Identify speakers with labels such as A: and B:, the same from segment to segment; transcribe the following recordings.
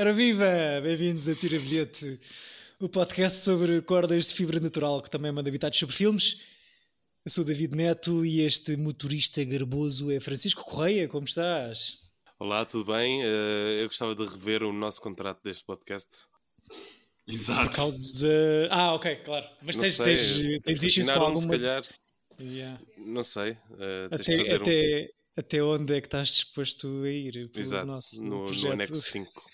A: Ora viva! Bem-vindos a Tira Bilhete, o podcast sobre cordas de fibra natural que também manda habitados sobre filmes. Eu sou o David Neto e este motorista garboso é Francisco Correia. Como estás?
B: Olá, tudo bem? Uh, eu gostava de rever o nosso contrato deste podcast.
A: Exato. Por causa. Ah, ok, claro. Mas tens, sei, tens, tens issues com alguma...
B: se calhar. Yeah. Não sei. Uh,
A: até, até, um... até onde é que estás disposto a ir?
B: Exato, nosso no, projeto? no anexo 5.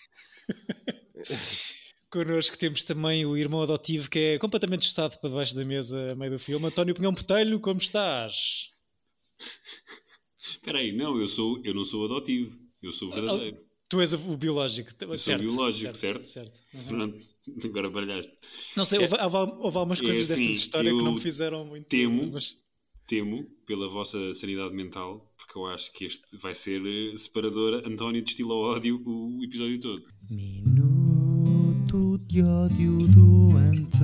A: Connosco temos também o irmão adotivo que é completamente estado para debaixo da mesa a meio do filme. António Pinhão Botelho, como estás?
C: Espera aí, não, eu, sou, eu não sou adotivo, eu sou verdadeiro.
A: Tu és o biológico,
C: eu
A: certo,
C: sou biológico, certo? certo. certo. Uhum. Pronto, agora baralhaste.
A: Não sei, é, houve, houve, algumas é coisas é assim, destas histórias que não me fizeram muito.
C: Temo, mas... temo, pela vossa sanidade mental, porque eu acho que este vai ser eh, separador António destila ódio o episódio todo. Minuto de ódio do António.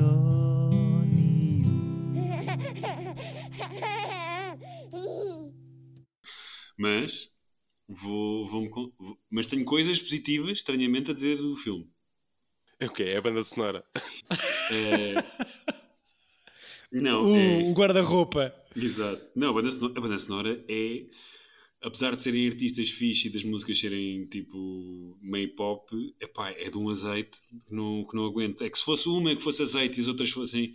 C: Mas vou, vou, vou, mas tenho coisas positivas, estranhamente, a dizer do filme.
B: É o quê? É a banda sonora.
C: É... Não,
A: o, é... o guarda-roupa.
C: Exato. Não, a banda, sonora, a banda sonora é. Apesar de serem artistas fixe e das músicas serem tipo meio pop, epá, é de um azeite que não, que não aguento. É que se fosse uma que fosse azeite e as outras fossem.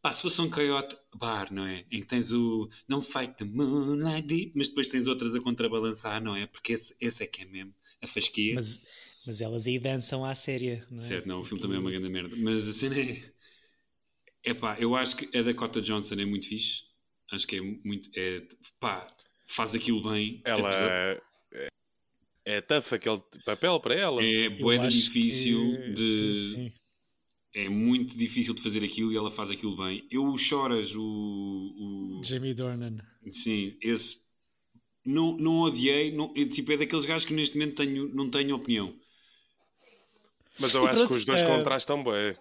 C: Pá, se fosse um coyote bar, não é? Em que tens o Don't Fight the Moonlight Deep, mas depois tens outras a contrabalançar, não é? Porque esse, esse é que é mesmo a fasquia.
A: Mas, mas elas aí dançam à séria, não é?
C: Certo, não, o filme também é uma grande merda. Mas a cena é. Epá, eu acho que a Dakota Johnson é muito fixe Acho que é muito. É, pá, faz aquilo bem.
B: Ela apesar... é, é tough aquele papel para ela.
C: É boeda difícil que... de. Sim, sim. É muito difícil de fazer aquilo e ela faz aquilo bem. Eu choras o. o...
A: Jamie Dornan.
C: Sim, esse. Não, não odiei. Não, tipo, é daqueles gajos que neste momento tenho, não tenho opinião.
B: Mas eu acho que os dois é... contrastam bem.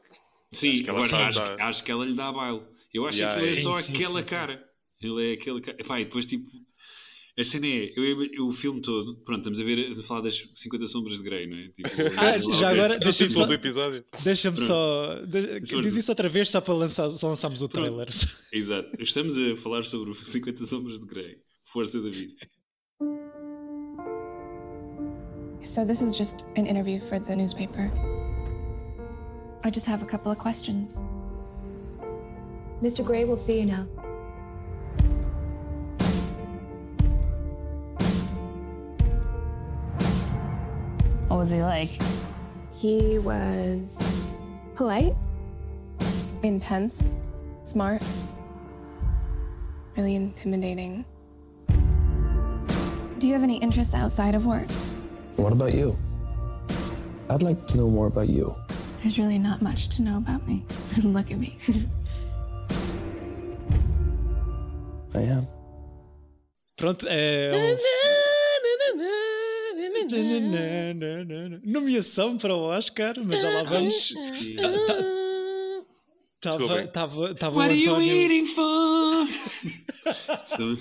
C: Sim, acho que, agora acho, acho, que ela lhe dá baile. Eu acho yeah, que é só sim, aquela sim, cara. Ele é aquele cara. Epá, e depois, tipo, a cena é, eu, eu, o filme todo, pronto, estamos a ver, a falar das 50 sombras de Grey, não é? Tipo,
A: ah, já agora, deixa-me
B: só, episódio.
A: Deixa-me só, de, diz isso outra vez só para lançar, só lançarmos o trailer.
C: Exato, estamos a falar sobre 50 sombras de Grey, força da vida.
D: So this is just an interview for the newspaper. I just have a couple of questions. Mr. Gray will see you now. Was he like? He was polite, intense, smart, really intimidating. Do you have any interests outside of work?
E: What about you? I'd like to know more about you.
D: There's really not much to know about me. Look at me.
E: I am.
A: Pronto, é. Nomeação para o Oscar, mas já lá vamos. Estava estava o António. What are you waiting for?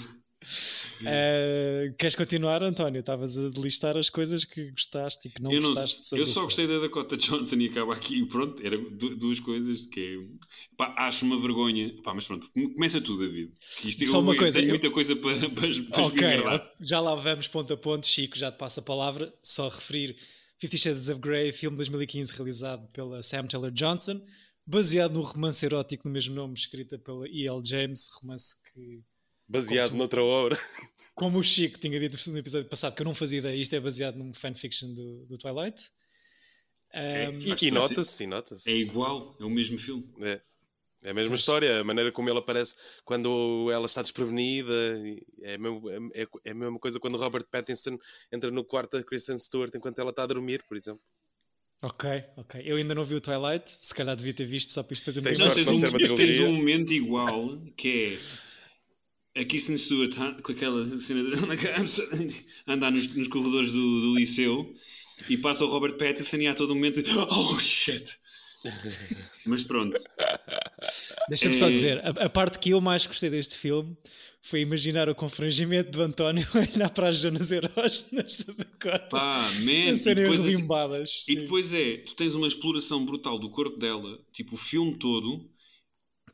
A: Uh, queres continuar, António? Estavas a listar as coisas que gostaste e que não eu gostaste
C: não, sobre Eu só gostei da Dakota Johnson e acaba aqui. Pronto, eram duas coisas que é, pá, acho uma vergonha. Pá, mas pronto, começa tudo, David. Isto, só uma coisa, tenho eu... muita coisa para, para, para Ok,
A: já lá vamos ponto a ponto. Chico já te passa a palavra. Só referir Fifty Shades of Grey, filme de 2015 realizado pela Sam Taylor Johnson, baseado no romance erótico no mesmo nome, escrita pela E.L. James, romance que
B: Baseado noutra obra.
A: Como o Chico tinha dito no episódio passado, que eu não fazia ideia, isto é baseado num fanfiction do, do Twilight.
B: Um, é, e, e nota-se, nota
C: É igual, é o mesmo filme.
B: É. É a mesma história, a maneira como ele aparece quando ela está desprevenida. É a, mesma, é, é a mesma coisa quando Robert Pattinson entra no quarto da Kristen Stewart enquanto ela está a dormir, por exemplo.
A: Ok, ok. Eu ainda não vi o Twilight, se calhar devia ter visto só para isto fazer
C: muito Tens, um, tens um momento igual que é a Kristen Stewart com aquela cena de andar nos, nos corredores do, do, liceu e passa o Robert Pattinson e a todo momento oh shit Mas pronto.
A: Deixa-me só
C: É-
A: dizer, a, a parte que eu mais gostei deste filme foi imaginar o confrangimento do António a olhar para as zonas erógenas da Dakota
C: Pá,
A: a
C: man. E depois, assim- e depois é, tu tens uma exploração brutal do corpo dela, tipo o filme todo.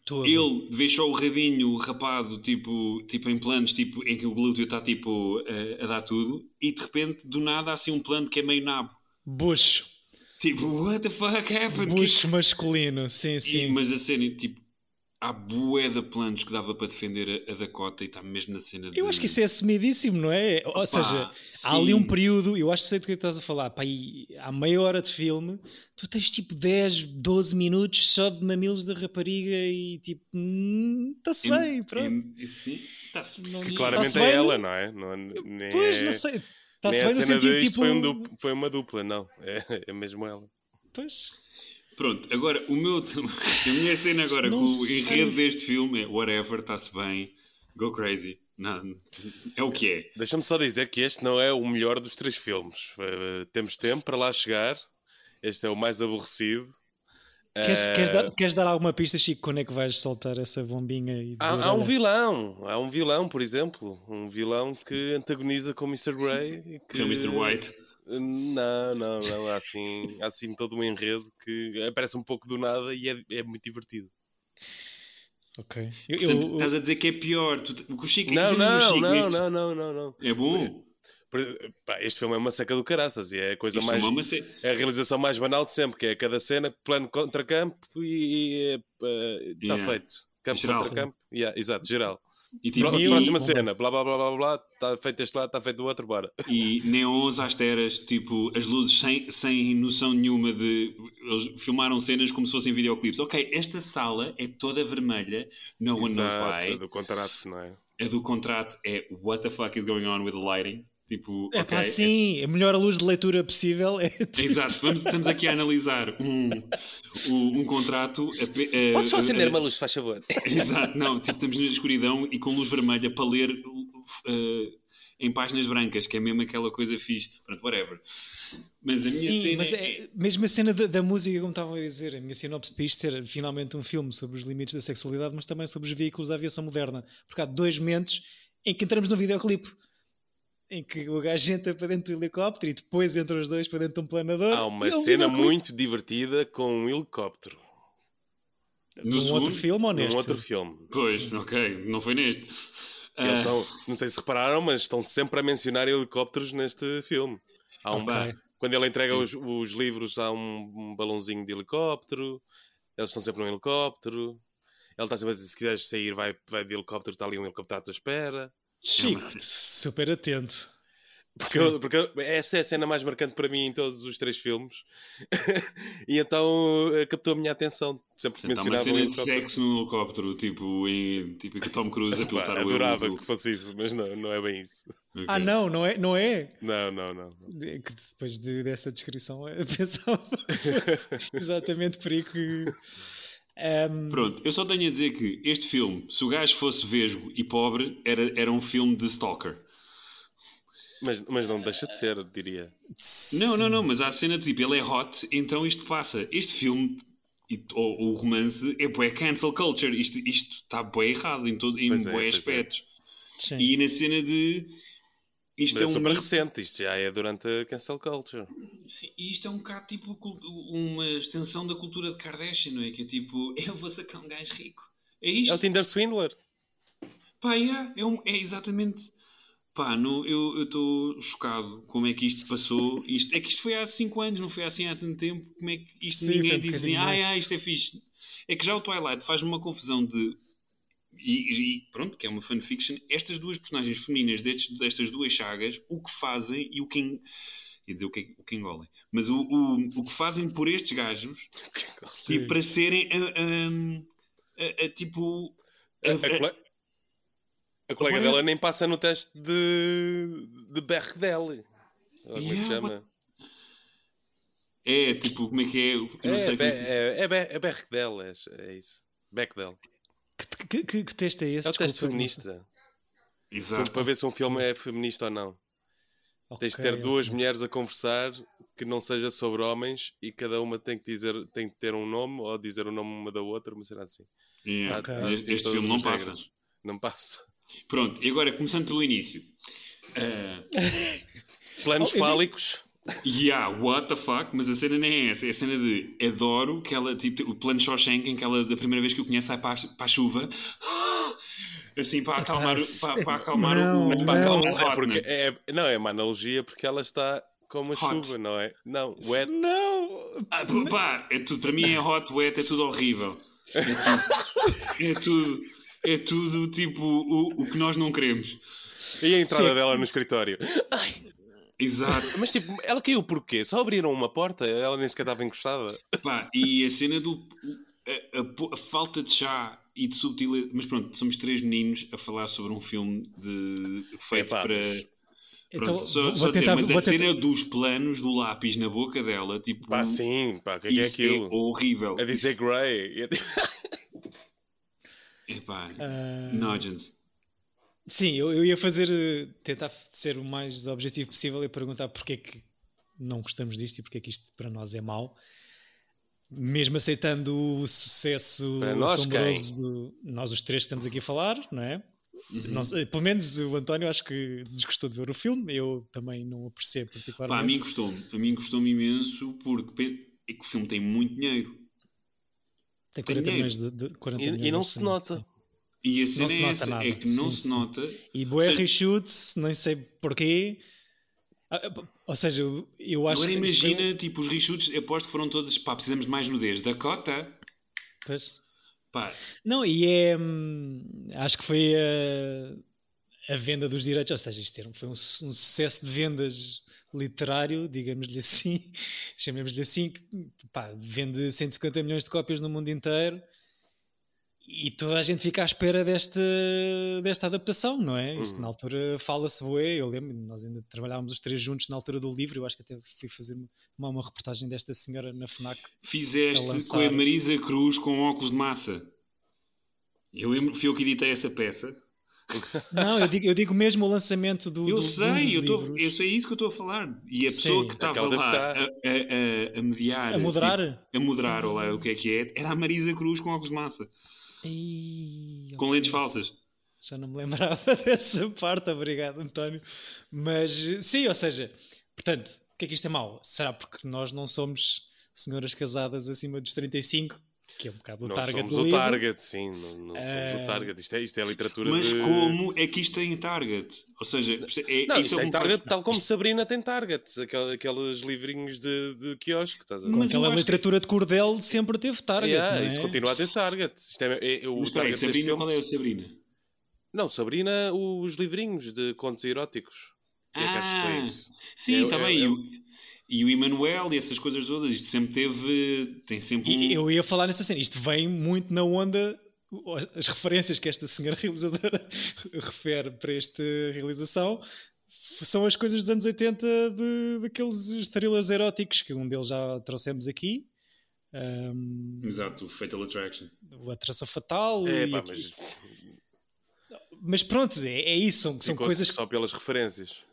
A: Todo.
C: Ele só o rabinho rapado, tipo, tipo em planos tipo, em que o glúteo está tipo, a, a dar tudo, e de repente, do nada, há assim um plano que é meio nabo.
A: Bucho.
C: Tipo, what the fuck happened?
A: Bucho masculino, sim,
C: E-
A: sim.
C: mas a cena, tipo, há bué de planos que dava para defender a, Dakota e está mesmo na cena de...
A: Eu acho que isso é assumidíssimo, não é? Ou seja, há ali
C: sim.
A: um período, eu acho que sei do que estás a falar, pá, aí, há meia hora de filme, tu tens tipo 10, 12 minutos só de mamilos da rapariga e tipo, hum, está-se
C: Em-
A: bem, pronto.
C: em- sim, tá-se
A: Não-
C: sim.
B: Claramente
A: Tá-se
B: é
A: bem,
B: ela,
A: não-
B: é? Não, nem
A: Pois,
B: é-
A: não sei.
B: nem
A: Está-se bem no sentido
B: de
A: tipo.
B: foi, um duplo- foi uma dupla, não. É, é mesmo ela.
A: Pois.
C: Pronto, agora o meu, a minha cena agora
A: Não
C: com o enredo deste filme é whatever, está-se bem, go crazy. Não, é o que é.
B: Deixa-me só dizer que este não é o melhor dos três filmes. Eh, temos tempo para lá chegar. Este é o mais aborrecido.
A: Queres,
B: Eh,
A: queres dar, queres dar alguma pista, Chico? Quando é que vais soltar essa bombinha e
B: Há, há um vilão, há um vilão, por exemplo, um vilão que antagoniza com o Mr. Grey que
C: Que é o Mr. White.
B: Não, não, não, há assim, há assim todo um enredo que aparece um pouco do nada e é, é muito divertido.
A: Ok. Eu,
C: Portanto,
A: eu-
C: estás a dizer que é pior. Tu, o Chico,
B: Não, não,
C: Chico
B: não, não, não, não, não.
C: É bom.
B: Por- pá, este filme é uma seca do caraças e é a coisa
C: Isto
B: mais.
C: é
B: É a realização mais banal de sempre, que é cada cena, plano contra campo e está
C: Yeah.
B: feito. Campo
C: Geral.
B: contra campo. Yeah, exato, geral.
C: E, tipo,
A: e-
B: próxima cena, blá blá blá blá blá, está feito este lado, está feito do outro, bora.
C: e neons às teras, tipo, as luzes sem, sem noção nenhuma de. Eles filmaram cenas como se fossem videoclipes. Ok, esta sala é toda vermelha, no one knows why.
B: do contrato, não é?
C: A do contrato é what the fuck is going on with the lighting? Tipo,
A: É
C: ok.
A: pá, sim, a melhor luz de leitura possível é.
C: Exato, vamos, estamos aqui a analisar um, um, um contrato. a a-
B: Pode só acender
C: a-
B: uma luz, se faz favor.
C: Exato, não, tipo, estamos na escuridão e com luz vermelha para ler uh, em páginas brancas, que é mesmo aquela coisa fixe. Pronto, whatever. Mas a minha
A: Sim,
C: cena
A: mas é, mesmo a cena da, da música, como estavam a dizer, a minha sinopse para isto era finalmente um filme sobre os limites da sexualidade, mas também sobre os veículos da aviação moderna. Porque há dois momentos em que entramos num videoclipe. Em que o gajo entra para dentro do helicóptero e depois entra os dois para dentro de um planador.
B: Há uma cena muito divertida com um helicóptero.
C: No
A: Num
C: segundo?
A: outro filme ou
B: Num
A: neste?
B: outro filme.
C: Pois, ok, não foi neste.
B: Eles
C: Ah,
B: estão- não sei se repararam, mas estão sempre a mencionar helicópteros neste filme. Há um,
A: Ok.
B: Quando ele entrega os, os livros, há um, um balãozinho de helicóptero. Eles estão sempre num helicóptero. Ele está sempre a dizer: se quiseres sair, vai, vai de helicóptero, está ali um helicóptero à tua espera.
A: Chico,
C: É uma-
A: super atento.
B: Porque, eu- porque essa é a cena mais marcante para mim em todos os três filmes. e então eh, captou a minha atenção. Sempre
C: uma
B: mencionava um
C: cena de sexo no helicóptero, tipo, em, tipo que o Tom Cruise a
B: Pá,
C: pilotar o
B: adorava
C: helicóptero.
B: que fosse isso, mas não, não é bem isso.
C: Ok.
A: Ah, não, não é? Não é?
B: Não, não, não.
A: Que depois de- dessa descrição eu pensava que fosse exatamente por aí que. Ehm,
C: Pronto, eu só tenho a dizer que este filme, se o gajo fosse vesgo e pobre, era, era um filme de stalker.
B: Mas, mas não deixa de ser, diria.
C: Não, não, não, mas há a cena de tipo, ele é hot, então isto passa. Este filme, e- ou o romance, é bué cancel culture. Isto isto está bué errado em, todo, em
B: Pois é,
C: bué
B: é.
C: aspectos.
A: sim.
C: E na cena de. Isto
B: Mas
C: é,
B: é
C: um,
B: super recente, isto já é durante a cancel culture.
C: Sim, e isto é um bocado tipo uma extensão da cultura de Kardashian, não é? Que é tipo, eu vou sacar um gajo rico. É isto.
B: É o Tinder Swindler.
C: Pá, yeah, é, um- é exatamente. Pá, não, eu estou chocado como é que isto passou. Isto, é que isto foi há 5 anos, não foi assim há tanto tempo. Como é que isto
A: Sim,
C: ninguém
A: um
C: diz assim,
A: bocadinho
C: ah, ah, isto é fixe. É que já o Twilight faz-me uma confusão de. E, e pronto, que é uma fanfiction. Estas duas personagens femininas destes, destas duas chagas, o que fazem e o que. Ia dizer o que, o que engolem. Mas o, o, o que fazem por estes gajos
A: Sim.
C: e para serem a, a- a- a, tipo.
B: A,
C: a-
B: a cole- a colega dela nem passa no teste de, de Bechdel. Como é que se
C: Yeah,
B: chama?
C: É, tipo, como é que é? Eu não
B: É,
C: sei é
B: é, é, é Bechdel, é, é isso. Bechdel.
A: Que, que, que, que teste é esse?
B: É o teste feminista. Se-
C: Exato.
B: para ver se um filme é feminista ou não. Tens de ter duas
A: ok.
B: mulheres a conversar que não seja sobre homens e cada uma tem que dizer, tem que ter um nome ou dizer o nome uma da outra, uma cena assim.
C: Yeah.
B: Há-
A: Ok.
B: há,
C: Este,
B: assim,
C: este filme não passa.
B: Não passa.
C: Pronto, e agora começando pelo início. Ah,
B: Planos
A: Oh,
B: fálicos.
C: Yeah, what the fuck? Mas a cena nem é essa. É a cena de adoro que ela, tipo, o plano Shawshank em que ela, da primeira vez que o conhece, sai para a, para a chuva. Assim, para acalmar,
A: se-
C: para, para acalmar
A: Não,
C: o,
A: não.
B: Pá,
C: o
B: calma, é porque é, não, é uma analogia porque ela está com uma
C: Hot.
B: chuva, não é? Não, wet.
A: Não!
C: Ah, pá, é tudo, para mim é hot, wet, é tudo horrível. É tudo, é tudo, é tudo, tipo o, o que nós não queremos.
B: E a entrada
A: Sim.
B: dela no escritório.
C: Exato.
B: Mas tipo, ela caiu porquê? Só abriram uma porta? Ela nem sequer estava encostada.
C: Pá, e a cena do. A, a- a falta de chá e de subtileza. Mas pronto, somos três meninos a falar sobre um filme de, feito
B: Epá,
C: para.
B: mas-
C: Pronto,
A: Então,
C: só,
A: vou,
C: só
A: tentar.
C: mas
A: Vou
C: a
A: tentar
C: cena dos planos do lápis na boca dela, tipo.
B: Pá, sim, pá, o que é que é
C: isso
B: aquilo?
C: horrível.
B: A dizer Grey. É tipo-
C: Epá, nonsense.
A: Sim, eu, eu ia fazer. eh, tentar ser o mais objetivo possível e perguntar porque é que não gostamos disto e porque é que isto para nós é mau. Mesmo aceitando o sucesso
B: Para nós
A: assombroso do. Nós os três que estamos aqui a falar, não é?
C: Uhum.
A: Não sei, pelo menos o António acho que desgostou de ver o filme, eu também não apreciei
C: Pá, a
A: particularmente.
C: mim gostou-me. A mim gostou-me imenso porque é que o filme tem muito dinheiro.
A: Tem
C: tem
A: 40
C: dinheiro.
A: milhões de, de 40
B: E,
A: milhões
B: e não
A: de
B: se nota.
A: sim.
C: E a cena
A: se
C: é
A: nota
C: essa,
A: nada.
C: é que não
A: Sim,
C: se
A: sim.
C: nota.
A: E
C: seja,
A: reshoots, nem sei porquê. Ah, Ou seja, eu- eu acho
C: Agora
A: que.
C: imagina, tipo, os reshoots, aposto que foram todos, pá, precisamos de mais nudez. Dakota,
A: Pois.
C: pá,
A: Não, e é. hum, acho que foi a, a venda dos direitos, ou seja, isto foi um, um sucesso de vendas literário, digamos-lhe assim, chamemos-lhe assim, que, pá, vende 150 milhões de cópias no mundo inteiro e toda a gente fica à espera desta, desta adaptação, não é? Isto
B: Uhum.
A: na altura fala-se bué, eu lembro, nós ainda trabalhávamos os três juntos na altura do livro, eu acho que até fui fazer uma, uma reportagem desta senhora na FNAC
C: fizeste
A: A
C: com a Marisa Cruz com óculos de massa. Eu lembro que fui eu que editei essa peça.
A: Não, eu digo, eu digo mesmo o lançamento do.
C: Eu
A: do- um
C: sei,
A: dos
C: eu, tô, eu sei isso que eu estou a falar. E a
A: Sim.
C: pessoa que estava lá a, a, a, a mediar,
A: A moderar?
C: tipo, a moderar, ou lá o que é que é, era a Marisa Cruz com óculos de massa, Com
A: ok.
C: lentes falsas.
A: Já não me lembrava dessa parte, obrigado, António. Mas sim, ou seja, portanto, o que é que isto é mau? Será porque nós não somos senhoras casadas acima dos 35? Que é um bocado o
B: Não
A: target
B: somos
A: do
B: o
A: livro.
B: target, sim. Não, não
A: Eh,
B: somos o target. Isto é, isto é literatura
C: Mas
B: de...
C: como é que isto tem target? Ou seja, é,
B: Não,
C: isso
B: isto
C: é
B: tem
C: um
B: target
C: bocado-
B: tal como Sabrina tem target. Aquel- Aqueles livrinhos de, de quiosque, estás a ver?
A: Aquela
C: acho que-
A: é literatura de cordel sempre teve target.
B: Yeah,
A: não é?
B: Isso continua a ter target. Isto é, é- é o
C: Mas
B: target deste
C: Sabrina, qual é o Sabrina?
B: Não, Sabrina, os livrinhos de contos eróticos. É é
C: Ah,
B: isso?
C: Sim,
B: É-
C: está
B: é-
C: bem. E, o, Emanuel e essas coisas todas, isto sempre teve. Tem sempre um.
A: Eu ia falar nessa cena. Isto vem muito na onda. As referências que esta senhora realizadora refere para esta realização são as coisas dos anos 80 de, daqueles thrillers eróticos que um deles já trouxemos aqui. Um,
C: Exato, o Fatal Attraction.
A: o Atração Fatal.
B: É,
A: e
B: pá,
A: aqui-
B: mas
A: mas... pronto, é, é isso. São, são coisas
B: só pelas referências.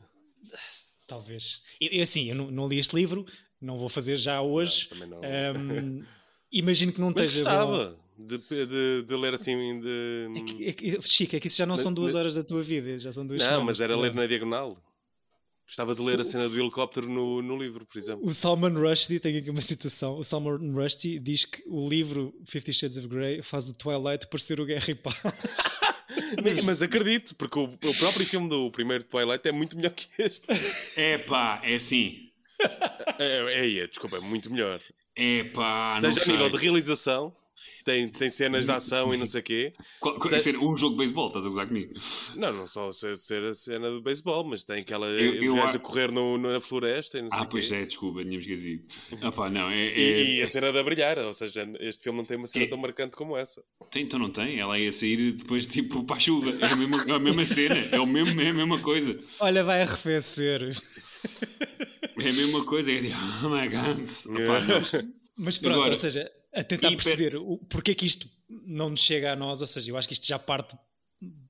A: Talvez. E, e assim, eu não, não li este livro, não vou fazer já hoje.
B: Não, não.
A: Ahm, imagino que não
B: Mas
A: esteja bom.
B: gostava de, de, de ler assim. De...
A: É que, é que- Chico, é que isso já não são
B: Mas-
A: duas horas da tua vida, já são duas
B: Não, mas era ler na diagonal. Gostava de ler a cena do helicóptero no, no livro, por exemplo.
A: O Salman Rushdie, tenho aqui uma citação, o Salman Rushdie diz que o livro Fifty Shades of Grey faz o Twilight parecer o Gary Pá.
B: Mas, mas acredito, porque o, o próprio filme do primeiro Twilight é muito melhor que este.
C: É pá, é assim.
B: É, é, é, desculpa, é muito melhor.
C: É pá,
B: Seja a nível de realização, tem, tem cenas de ação e não sei o quê.
C: Qual, qual,
B: Se-
C: ser um jogo de beisebol, estás a gozar comigo?
B: Não, não só ser, ser a cena do beisebol, mas tem aquela
C: Eu-
B: gajos
C: a-
B: correr no, no- na floresta e não sei
C: Ah, pois
B: quê.
C: é, desculpa, tínhamos esquecido. Ah pá, não, é. é-
B: E, e a cena da brilhar, ou seja, este filme não tem uma cena
C: É.
B: tão marcante como essa.
C: Tem, então não tem. Ela ia sair depois, tipo, para a chuva. É a mesma, é a mesma cena. É, o mesmo, é a mesma coisa.
A: Olha, vai arrefecer.
C: É a mesma coisa. É de, oh my god. Opá, não.
A: Mas pronto,
C: Agora,
A: ou seja, a tentar
C: hiper-
A: perceber o, porque é que isto não nos chega a nós, ou seja, eu acho que isto já parte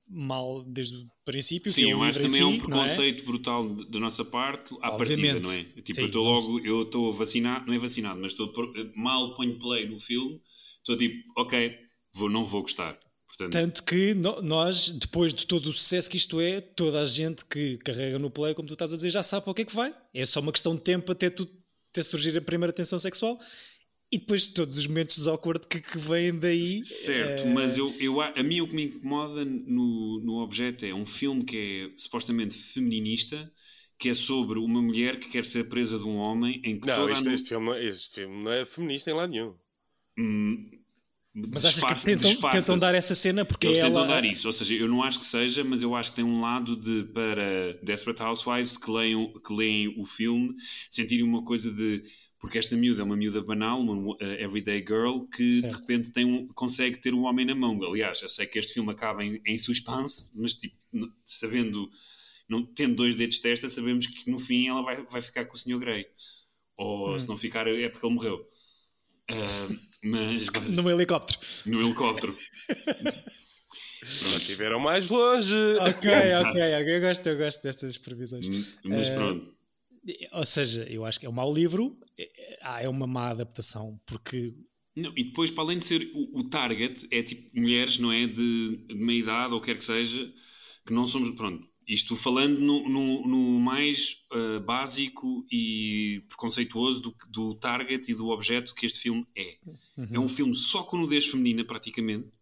A: mal desde o princípio.
C: Sim,
A: que é
C: eu acho também é
A: em
C: um
A: si, é?
C: preconceito brutal de- da nossa parte à
A: Obviamente.
C: partida, não é? Tipo,
A: Sim,
C: eu estou logo, eu estou vacinado, não é vacinado, mas estou por- mal ponho play no filme, estou tipo, ok, vou, não vou gostar. Portanto,
A: Tanto que no- nós, depois de todo o sucesso que isto é, toda a gente que carrega no play, como tu estás a dizer, já sabe para o que é que vai. É só uma questão de tempo até, tu, até surgir a primeira tensão sexual e depois todos os momentos awkward que, que vêm daí.
C: Certo,
A: eh,
C: mas eu, eu, a mim o que me incomoda no, no objeto é um filme que é supostamente feminista, que é sobre uma mulher que quer ser presa de um homem em que
B: Não,
C: toda a
B: este, este filme, este filme não é feminista em lado nenhum.
C: Hum,
A: Mas achas que tentam, tentam dar essa cena porque
C: Eles
A: ela...
C: tentam dar isso, ou seja, eu não acho que seja, mas eu acho que tem um lado de para Desperate Housewives que leem, que leem o filme sentirem uma coisa de porque esta miúda é uma miúda banal, uma uh, everyday girl que
A: Certo.
C: de repente tem um, consegue ter um homem na mão. Aliás, eu sei que este filme acaba em, em suspense, mas tipo, sabendo, não, tendo dois dedos de testa, sabemos que no fim ela vai, vai ficar com o Sr. Grey. Ou
A: Hum.
C: se não ficar é porque ele morreu. Ah, mas
A: No helicóptero.
C: no helicóptero.
B: Já estiveram mais longe.
A: Ok, ok, ok. Eu gosto, eu gosto destas previsões.
C: Mas
A: Eh,
C: pronto.
A: Ou seja, eu acho que é um mau livro, ah, é uma má adaptação, porque
C: Não, e depois, para além de ser o, o target, é tipo mulheres, não é? De, de meia idade ou quer que seja, que não somos. Pronto, isto falando no, no, no mais ah, básico e preconceituoso do, do target e do objeto que este filme é. É um filme só com nudez feminina, praticamente. Ou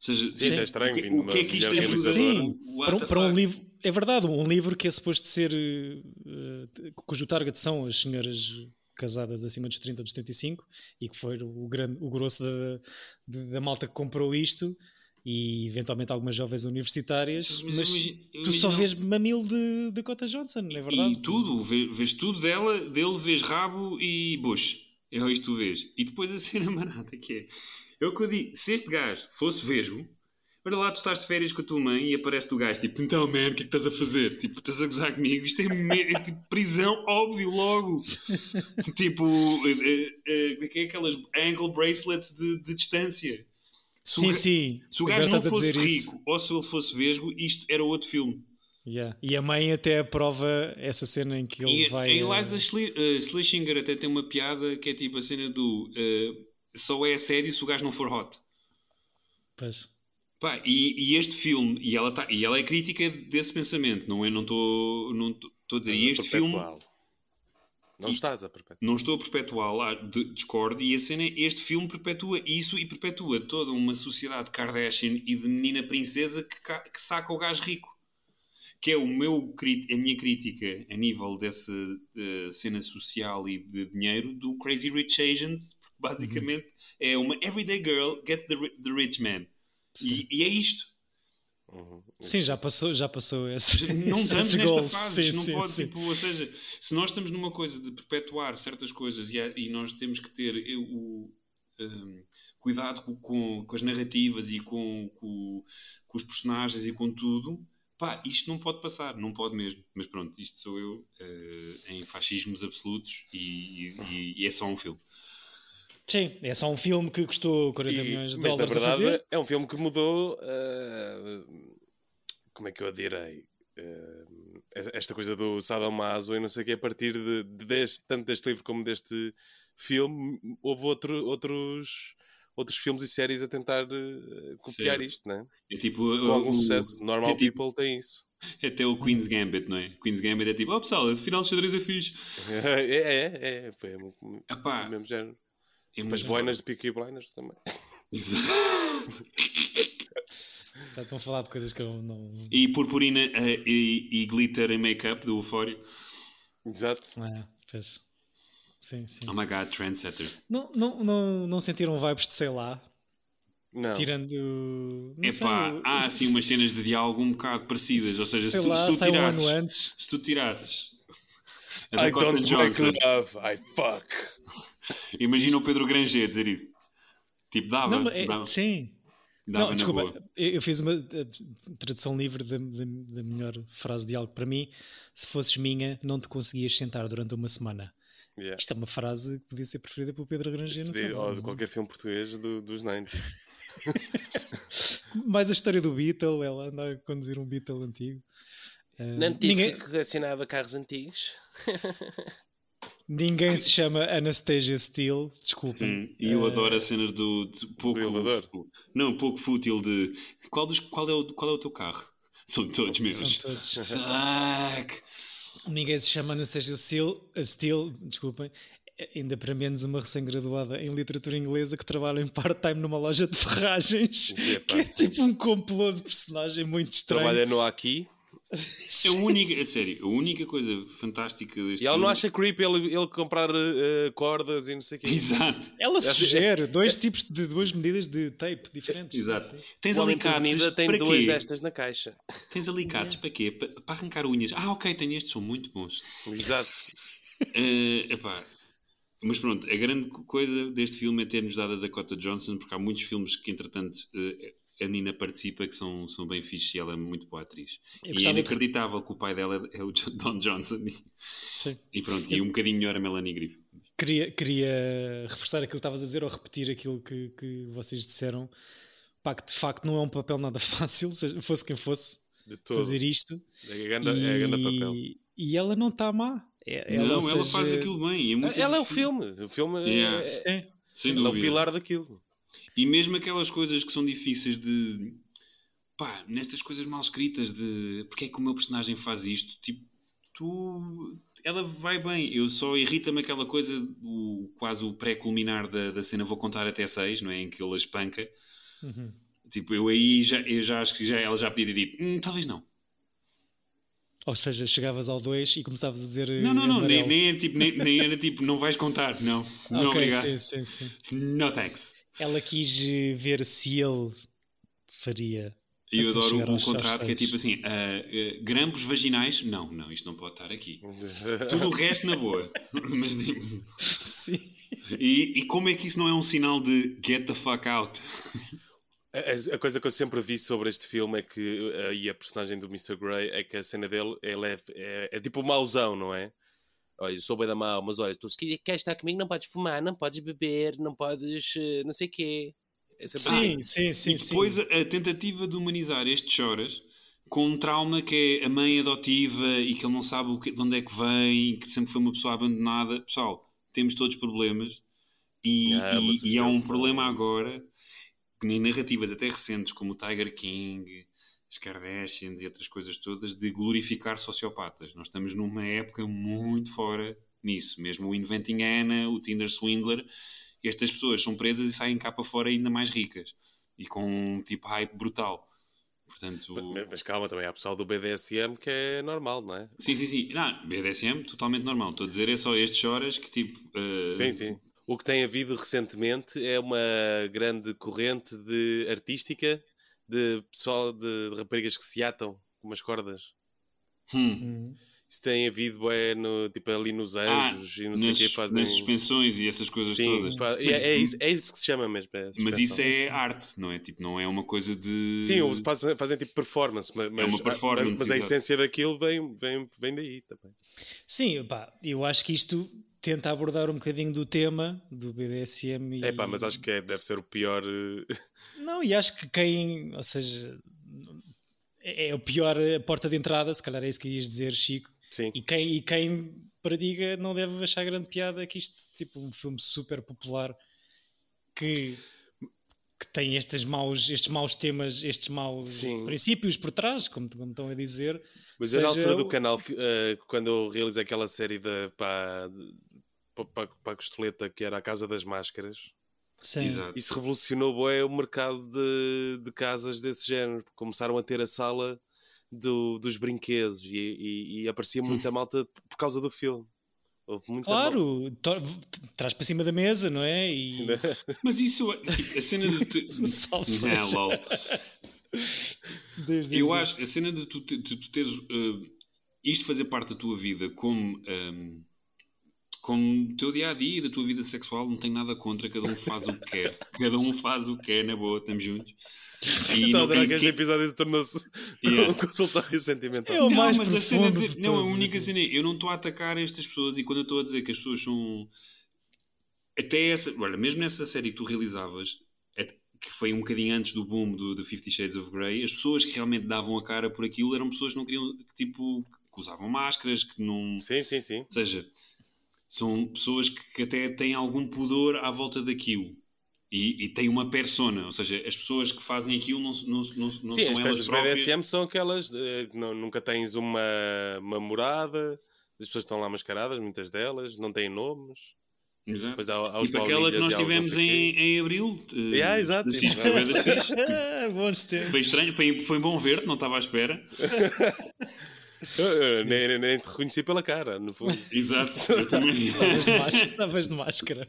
C: seja,
B: Sim, é estranho,
C: o que,
B: vindo de
C: o que é
B: uma
C: que isto
B: realizadora.
A: Sim, para, um- para um livro, é verdade, um livro que é suposto ser eh, eh, cujo target são as senhoras casadas acima dos 30 ou dos 35 e que foi o, grande, o grosso da, da malta que comprou isto e eventualmente algumas jovens universitárias,
C: Mas
A: mas, tu só
C: imagino-
A: vês mamilo de Dakota Johnson, não é verdade?
C: E tudo, vê- vês tudo dela, dele vês rabo e bush. É isto que tu vês. E depois a cena manada que é. É o que eu digo, se este gajo fosse vesgo, olha lá, tu estás de férias com a tua mãe e aparece o gajo tipo, então man, o que é que estás a fazer? Tipo, estás a gozar comigo? Isto é, me- é tipo prisão, óbvio, logo. tipo, eh, eh, como é que é aquelas ankle bracelets de, de distância? Se
A: Sim, sim.
C: Se o gajo não fosse rico
A: isso.
C: ou se ele fosse vesgo, isto era outro filme.
A: Yeah. E a mãe até aprova essa cena em que ele
C: E
A: vai.
C: a
A: eh,
C: Eliza eh, Schlesinger até tem uma piada que é tipo a cena do eh, só é assédio se o gajo não for hot.
A: pois.
C: Pá, e, e este filme, e ela, tá, e ela é crítica desse pensamento, não é? Não estou não tô- a dizer. E este filme.
B: Não estás a perpetuar.
C: não estou a perpetuá-lo, ah, de- discordo, e a cena é, este filme perpetua isso e perpetua toda uma sociedade Kardashian e de menina princesa que, que saca o gajo rico. Que é o meu, a minha crítica a nível dessa cena social e de dinheiro do Crazy Rich Asians, porque basicamente é uma everyday girl gets the, the rich man. E, e é isto.
B: Uhum.
A: Sim, já passou, já passou esse.
C: Não estamos nesta
A: goals.
C: fase,
A: Sim,
C: não
A: sim,
C: pode,
A: sim.
C: tipo, ou seja, se nós estamos numa coisa de perpetuar certas coisas e, há- e nós temos que ter o um, cuidado com, com, com as narrativas e com, com, com os personagens e com tudo, pá, isto não pode passar, não pode mesmo. Mas pronto, isto sou eu eh, em fascismos absolutos e, e- e é só um filme.
A: Sim, é só um filme que custou 40
B: E-
A: milhões de
B: mas na
A: dólares a
B: verdade
A: fazer.
B: é um filme que mudou. ah, como é que eu a direi? Ah, esta coisa do Sadomaso e não sei o que, a partir de, de deste, tanto deste livro como deste filme, houve outro, outros, outros filmes e séries a tentar ah, copiar
C: Certo.
B: isto, né?
C: É tipo.
B: Com algum
C: o-
B: sucesso. Normal
C: é tipo-
B: People tem isso.
C: é Até o Queen's Gambit, não é? Queen's Gambit é tipo, oh pessoal, afinal de xadrez é fixe.
B: é, é, é. Foi o
C: Epá,
B: mesmo género.
C: É muito
B: boinas de Peaky Blinders também.
C: Exato.
A: Já estão a falar de coisas que eu não.
C: E purpurina eh, e, e glitter em make-up do Euphoria.
B: Exato.
A: É, pois. Sim, sim.
C: Oh my god, trendsetter.
A: Não, não, não, não sentiram vibes de sei lá?
B: Não.
A: Tirando. não sei,
C: Epá, há assim umas cenas de diálogo um bocado parecidas. Ou seja, se tu,
A: lá,
C: se tu
A: sai um
C: tirasses.
A: ano antes.
C: se tu tirasses.
B: I don't make love, I fuck.
C: Imagina o Pedro Granger a dizer isso. Tipo, dava.
A: Não, é-
C: dava,
A: sim.
C: dava
A: não, desculpa,
C: boa.
A: eu fiz uma eh, tradução livre da, da, da melhor frase de algo para mim. Se fosses minha, não te conseguias sentar durante uma semana.
B: Yeah.
A: Isto é uma frase que podia ser preferida pelo Pedro Granger, não sei.
B: Ou de qualquer filme português do- dos 90.
A: Mais a história do Beatle, ela anda a conduzir um Beatle antigo. Uh,
B: Não te disse
A: ninguém,
B: que colecionava carros antigos?
A: ninguém se chama Anastasia Steele, desculpem.
C: Sim, e eu
A: Uh,
C: adoro a cena do, de pouco.
B: Do elevador?
C: Não, pouco fútil de. Qual, dos, qual, é o, qual é o teu carro? São todos meus.
A: São todos.
C: Fuck.
A: Ninguém se chama Anastasia Steele, a Steele, desculpem, ainda para menos uma recém-graduada em literatura inglesa que trabalha em part-time numa loja de ferragens, que é tipo um complô de personagem muito estranho.
B: Trabalha no Aqui.
C: É a única, a sério, a única coisa fantástica deste
B: E ela
C: filme.
B: não acha creepy ele, ele comprar eh, cordas e não sei o quê.
C: Exato.
A: Ela sugere dois tipos de duas medidas de tape diferentes.
C: Exato.
A: Sim, sim.
C: Tens
B: O
C: alicates
B: Avenida tem
C: para
B: duas
C: quê?
B: destas na caixa.
C: Tens alicates para quê? Pa- Para, arrancar unhas. Ah, ok, tenho estes, são muito bons.
B: Exato.
C: Eh, epá, Mas pronto, a grande coisa deste filme é ter-nos dado a Dakota Johnson, porque há muitos filmes que, entretanto, eh, a Nina participa que são, são bem fixes e ela é muito boa atriz.
A: Eu
C: E é
A: de-
C: inacreditável que o pai dela é o Don Johnson. E,
A: Sim.
C: e pronto, e um bocadinho melhor a Melanie Griffith.
A: Queria, queria reforçar aquilo que estavas a dizer ou repetir aquilo que, que vocês disseram. Pá, que de facto não é um papel nada fácil, seja, fosse quem fosse
B: De todo.
A: fazer isto.
B: É grande, é grande papel.
A: E ela não está má. É-
C: não,
A: ou
C: ela
A: seja,
C: faz aquilo bem. É muito
B: Ela é o filme. O filme é-
C: Yeah.
B: é,
A: Sim.
C: Sem
B: é o pilar daquilo.
C: E mesmo aquelas coisas que são difíceis de. pá, nestas coisas mal escritas de. porque é que o meu personagem faz isto? Tipo, tu. ela vai bem. Eu só irrita-me aquela coisa, o, quase o pré-culminar da, da cena, vou contar até seis, não é? Em que ele a espanca.
A: Uhum.
C: Tipo, eu aí já, eu já acho que já, ela já podia ter dito, "Hum, talvez não.
A: Ou seja, chegavas ao 2 e começavas a dizer.
C: Não, não, não, nem, nem, é, tipo, nem, nem era tipo, não vais contar, não. Não,
A: ok,
C: obrigado.
A: sim, sim, sim.
C: No thanks.
A: Ela quis eh, ver se ele faria.
C: E eu adoro
A: aos-
C: contrato
A: aos
C: que é tipo assim: ah, ah, grampos vaginais, não, não, isto não pode estar aqui. Tudo o resto na boa. Mas tipo,
A: Sim.
C: e, e como é que isso não é um sinal de get the fuck out?
B: A, a coisa que eu sempre vi sobre este filme é que e a personagem do Mr. Grey é que a cena dele ele é, é, é tipo o mauzão, não é? Olha, eu sou bem da mau, mas olha, tu se quer- queres estar comigo não podes fumar, não podes beber, não podes eh, não sei o quê. É
A: Sim, sim, sim.
C: e depois
A: sim.
C: a, tentativa de humanizar este choras com um trauma que é a mãe adotiva e que ele não sabe o que- de onde é que vem, e que sempre foi uma pessoa abandonada. Pessoal, temos todos problemas e,
B: Ah,
C: e- e há um
B: teus
C: problema agora que em narrativas até recentes como o Tiger King, as Kardashians e outras coisas todas de glorificar sociopatas. Nós estamos numa época muito fora nisso. Mesmo o Inventing Anna, o Tinder Swindler, estas pessoas são presas e saem cá para fora ainda mais ricas e com um tipo hype brutal. Portanto,
B: Mas, mas calma, também há pessoal do BDSM que é normal, não é?
C: sim, sim, sim. Não, BDSM, totalmente normal. Estou a dizer, é só estes horas que tipo. eh,
B: Sim, sim. O que tem havido recentemente é uma grande corrente de artística de pessoal de, de raparigas que se atam com umas cordas.
C: hum.
A: Hum.
B: Isso tem havido é, no, tipo, ali nos
C: Ah,
B: anjos e não sei o
C: nas,
B: que fazem.
C: nas suspensões e essas coisas
B: Sim,
C: todas.
B: fa- e é, é isso, é isso que se chama mesmo. é
C: Mas isso é arte, não é? Tipo, não é uma coisa de.
B: Sim, fazem, fazem tipo performance, mas, mas-
C: uma performance,
B: mas, mas a essência daquilo vem, vem, vem daí também.
A: Sim, pá, eu acho que isto tenta abordar um bocadinho do tema do BDSM e...
B: É pá, mas acho que é- deve ser o pior. eh,
A: Não, e acho que quem, ou seja, é é o pior a porta de entrada, se calhar é isso que ias dizer, Chico.
B: Sim.
A: E quem, e quem pradiga não deve achar grande piada que isto, tipo, um filme super popular que, que tem estes maus, estes maus temas, estes maus
B: Sim.
A: princípios por trás, como, como estão a dizer.
B: Mas eu, na altura do canal, eh, quando eu realizei aquela série da para, para, para a costeleta que era a Casa das Máscaras,
A: Sim.
C: Exato.
B: isso revolucionou bué, o mercado de, de casas desse género. Começaram a ter a sala do, dos brinquedos e, e, e aparecia muita malta por causa do filme. Houve muita malta.
A: Claro, to- traz para cima da mesa, não é? E
C: Mas isso, tipo, a cena de. tu-
A: Salve
C: Não, lol.
A: Desde-
C: Eu acho, a cena de tu, te- de tu teres eh, isto fazer parte da tua vida como, ehm, como o teu dia a dia, da tua vida sexual, não tem nada contra, cada um faz o que quer. Cada um faz o que quer, na boa, estamos juntos. E
B: Então,
C: não
B: adoro
C: tem
B: que este episódio tornou-se
C: Yeah.
B: um consultório sentimental.
A: É o
C: não,
A: mais
C: mas a cena de,
A: de
C: não, a única
A: aqui.
C: cena é, eu não estou a atacar estas pessoas e quando eu estou a dizer que as pessoas são até essa, olha, mesmo nessa série que tu realizavas, é- que foi um bocadinho antes do boom do, do Fifty Shades of Grey, as pessoas que realmente davam a cara por aquilo eram pessoas que não queriam, que, tipo, que usavam máscaras, que não.
B: Sim, sim, sim.
C: Ou seja, são pessoas que, que até têm algum pudor à volta daquilo. E, e têm uma persona, ou seja, as pessoas que fazem aquilo não, não, não, não
B: Sim,
C: são
B: as
C: elas próprias.
B: BDSM são aquelas eh, que não- nunca tens uma, uma morada, as pessoas estão lá mascaradas, muitas delas, não têm nomes.
C: Exato.
B: Depois há, há
C: Tipo aquela que nós tivemos em, em abril. eh,
B: Yeah, exato.
C: Cis- foi. Foi estranho, foi, foi bom ver, não estava à espera.
B: Eu- eu nem, nem- nem te reconheci pela cara, no fundo.
C: Exato, eu também.
A: Estavas de máscara. Estavas de máscara.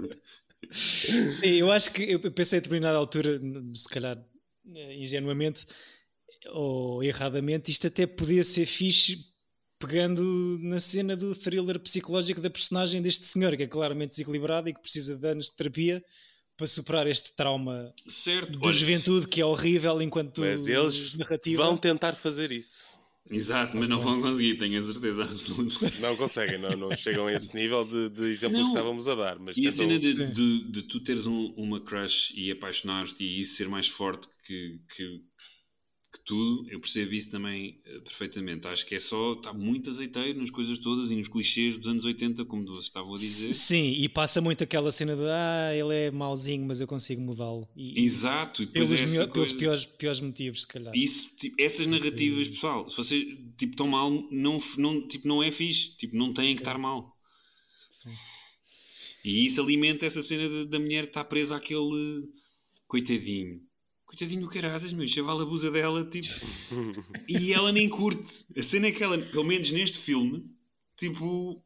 A: Sim, eu acho que eu pensei a determinada altura, se calhar eh, ingenuamente ou erradamente, isto até podia ser fixe pegando na cena do thriller psicológico da personagem deste senhor, que é claramente desequilibrado e que precisa de anos de terapia para superar este trauma
C: Certo.
A: da
C: olha,
A: juventude que é horrível enquanto
B: Mas eles
A: narrativa.
B: vão tentar fazer isso.
C: Exato, mas não vão conseguir, tenho a certeza absoluta.
B: Não conseguem, não, não chegam a esse nível de, de exemplos
C: Não.
B: que estávamos a dar. Mas
C: E a
B: tentam-
C: cena de, de, de tu teres um- uma crush e apaixonares-te e isso ser mais forte que, que tudo, eu percebo isso também eh, perfeitamente. Acho que é só, está muito azeiteiro nas coisas todas e nos clichês dos anos 80, como vocês estavam a dizer.
A: Sim, e passa muito aquela cena de ah, ele é mauzinho, mas eu consigo mudá-lo.
C: Exato, e
A: pelos,
C: é
A: melhor- pelos
C: coisa-
A: piores, piores motivos, se calhar.
C: Isso, tipo, essas narrativas, pessoal, se você tipo tão mal, não, não, tipo, não é fixe, tipo, não têm que
A: Sim.
C: estar mal.
A: Sim.
C: E isso alimenta essa cena de- da mulher que está presa àquele coitadinho. Coitadinho do caraças, meu, o chaval abusa dela, tipo, e ela nem curte. A cena é que ela, pelo menos neste filme, tipo,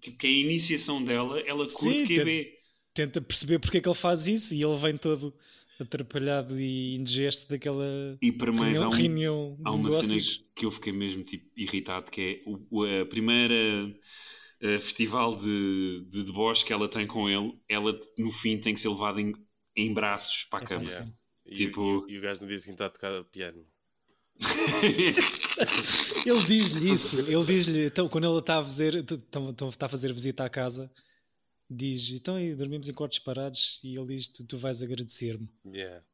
C: tipo que é a iniciação dela, ela curte
A: Sim,
C: QB.
A: Tenta perceber porque é que ele faz isso e ele vem todo atrapalhado e indigesto daquela
C: E para mais
A: reunião,
C: há um,
A: reunião
C: Há uma cena
A: negócios.
C: que eu fiquei mesmo tipo, irritado, que é o, a primeira eh, festival de, de deboche que ela tem com ele, ela no fim tem que ser levada em, em braços para a
A: É,
C: cama.
B: Yeah. E,
C: Tipo-
B: e- e o gajo no dia seguinte está a tocar piano.
A: Ele diz-lhe isso, ele diz-lhe, então, quando ele está a fazer, então, está a fazer visita à casa, diz, então e dormimos em quartos parados e ele diz, tu, tu vais agradecer-me.
B: Yeah.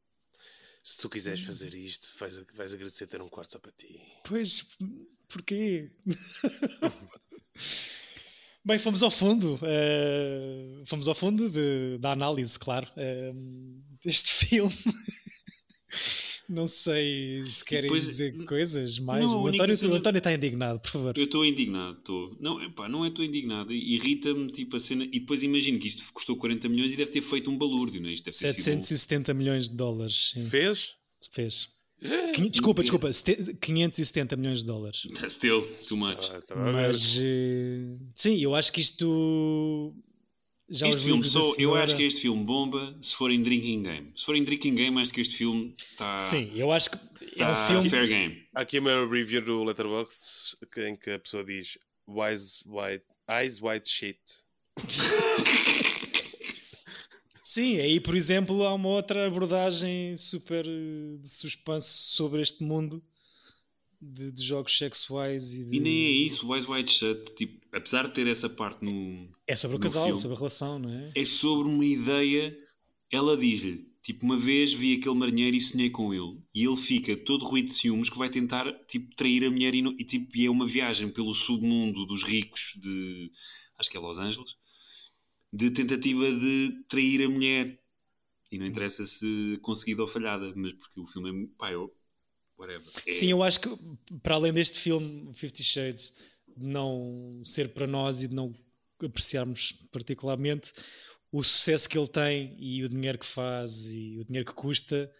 B: Se tu quiseres fazer isto, vais, vais agradecer ter um quarto só para ti.
A: Pois, porquê? Bem, fomos ao fundo. eh, fomos ao fundo de- da análise, claro, eh, deste filme. Não sei se querem
C: Depois-
A: dizer coisas mais.
C: Não, a
A: o, António,
C: cena-
A: o António está indignado, por favor.
C: Eu estou indignado, estou. Não, epá, não é estou indignado. Irrita-me tipo a cena. E depois imagino que isto custou 40 milhões e deve ter feito um balúrdio, não é? Isto deve ter sido
A: 770 milhões de dólares. sim.
B: Fez?
A: Fez. Desculpa, desculpa, sete- 570 milhões de dólares.
C: um- Still, too much.
B: A ver.
A: Mas eh, sim, eu acho que isto já
C: este filme,
A: da
C: só, eu
A: senhora-
C: acho que este filme bomba se for em Drinking Game. Se for em Drinking Game, acho que este filme está
A: Sim, eu acho que é
C: tá
A: um filme.
C: fair game.
B: Há aqui uma review do Letterboxd que- em que a pessoa diz Wise white, Eyes white shit.
A: Sim, aí por exemplo há uma outra abordagem super eh, de suspense sobre este mundo de, de jogos sexuais e de...
C: E nem é isso, Wise White Shut, tipo, apesar de ter essa parte no.
A: É sobre o casal,
C: filme.
A: sobre a relação, não é?
C: É sobre uma ideia. Ela diz-lhe, tipo, uma vez vi aquele marinheiro e sonhei com ele. E ele fica todo ruído de ciúmes que vai tentar, tipo, trair a mulher e, e, tipo, e é uma viagem pelo submundo dos ricos de. Acho que é Los Angeles. De tentativa de trair a mulher. E não interessa se conseguida ou falhada, mas porque o filme é. Pá, eu. Whatever. É-
A: Sim, eu acho que para além deste filme, Fifty Shades, de não ser para nós e de não apreciarmos particularmente, o sucesso que ele tem e o dinheiro que faz e o dinheiro que custa,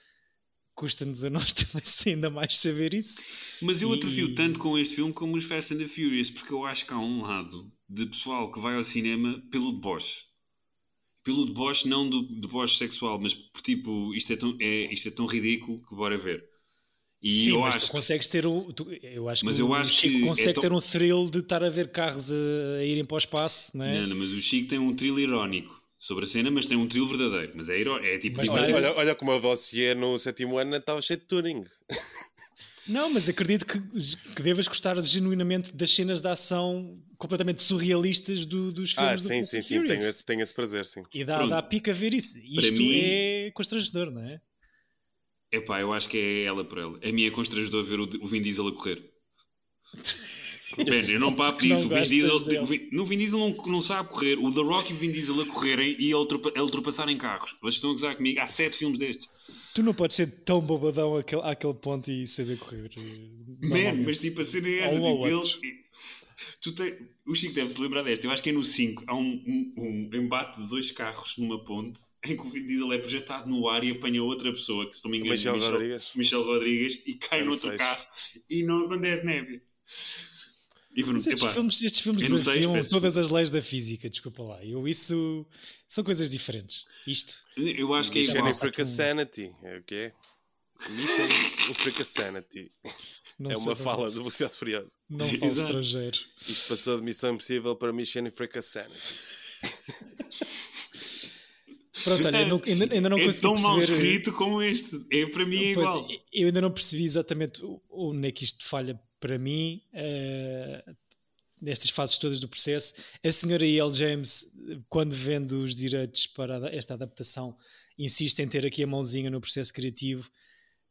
A: custa-nos a nós também ainda mais saber isso.
C: Mas eu
A: E-
C: atrofio tanto com este filme como os Fast and the Furious, porque eu acho que há um lado de pessoal que vai ao cinema pelo deboche. Pelo deboche, não do deboche sexual, mas por tipo, isto é tão, é, isto é tão ridículo que bora ver. E
A: Sim,
C: eu
A: mas
C: acho
A: tu consegues ter um. tu- eu acho
C: Mas
A: que
C: eu
A: o
C: acho
A: Chico
C: que é
A: consegue
C: tão-
A: ter um thrill de estar a ver carros a, a irem para o espaço, não é?
C: Não, não, mas o Chico tem um thriller irónico sobre a cena, mas tem um thrill verdadeiro. Mas é, é tipo.
A: Mas
B: Olha, olha, olha como o dossiê no sétimo ano estava cheio de Turing.
A: Não, mas acredito que, que devas gostar genuinamente das cenas de ação completamente surrealistas do- dos filmes
B: Ah,
A: do
B: sim, sim, sim, tenho esse, tenho esse prazer, sim.
A: E dá,
C: Pronto.
A: dá pica ver isso. Isto
C: mim-
A: é constrangedor, não é?
C: Epá, eu acho que é ela por ela. A minha é constrangedor ver o, o Vin Diesel a correr. Ben, eu não papo disso. Vin Diesel,
A: dele.
C: no Vin Diesel não, não sabe correr. O The Rock e o Vin Diesel a correrem e a, ultrapa, a ultrapassarem carros. Vocês estão a gozar comigo. Há sete filmes destes.
A: Tu não podes ser tão bobadão àquele, àquele ponto e saber correr. eh,
C: Man, mas tipo a cena é essa. Tipo,
A: outro.
C: ele, tu tem, o Chico deve se lembrar desta. Eu acho que é no 5. Há um, um- um embate de dois carros numa ponte em que o Vin Diesel é projetado no ar e apanha outra pessoa, que se não me engano
B: Michel
C: Michel
B: Rodrigues.
C: Michel Rodrigues, e cai
B: É no
C: outro carro e não acontece neve. E pronto,
A: Mas estes
C: epá,
A: filmes, estes filmes
C: sei,
A: desafiam
C: peço
A: todas as leis da física, desculpa lá. Eu, isso são coisas diferentes. Isto
C: eu acho que é
B: Mission
C: igual.
B: Africa Sanity. É o quê? Mission Africa Sanity.
A: não
B: É
A: sei
B: uma
A: bem.
B: fala de Velocidade Furiosa.
A: Não falo
C: Exato.
A: estrangeiro.
B: Isto passou de Missão Impossível para Mission Africa Sanity.
A: Pronto, olha, eu não- ainda, ainda não
C: é
A: consegui
C: tão mal
A: perceber.
C: escrito como este. É, para mim é
A: Pois,
C: igual.
A: eu ainda não percebi exatamente o- onde é que isto falha para mim. eh, nestas fases todas do processo, a senhora E.L. James, quando vende os direitos para esta adaptação, insiste em ter aqui a mãozinha no processo criativo.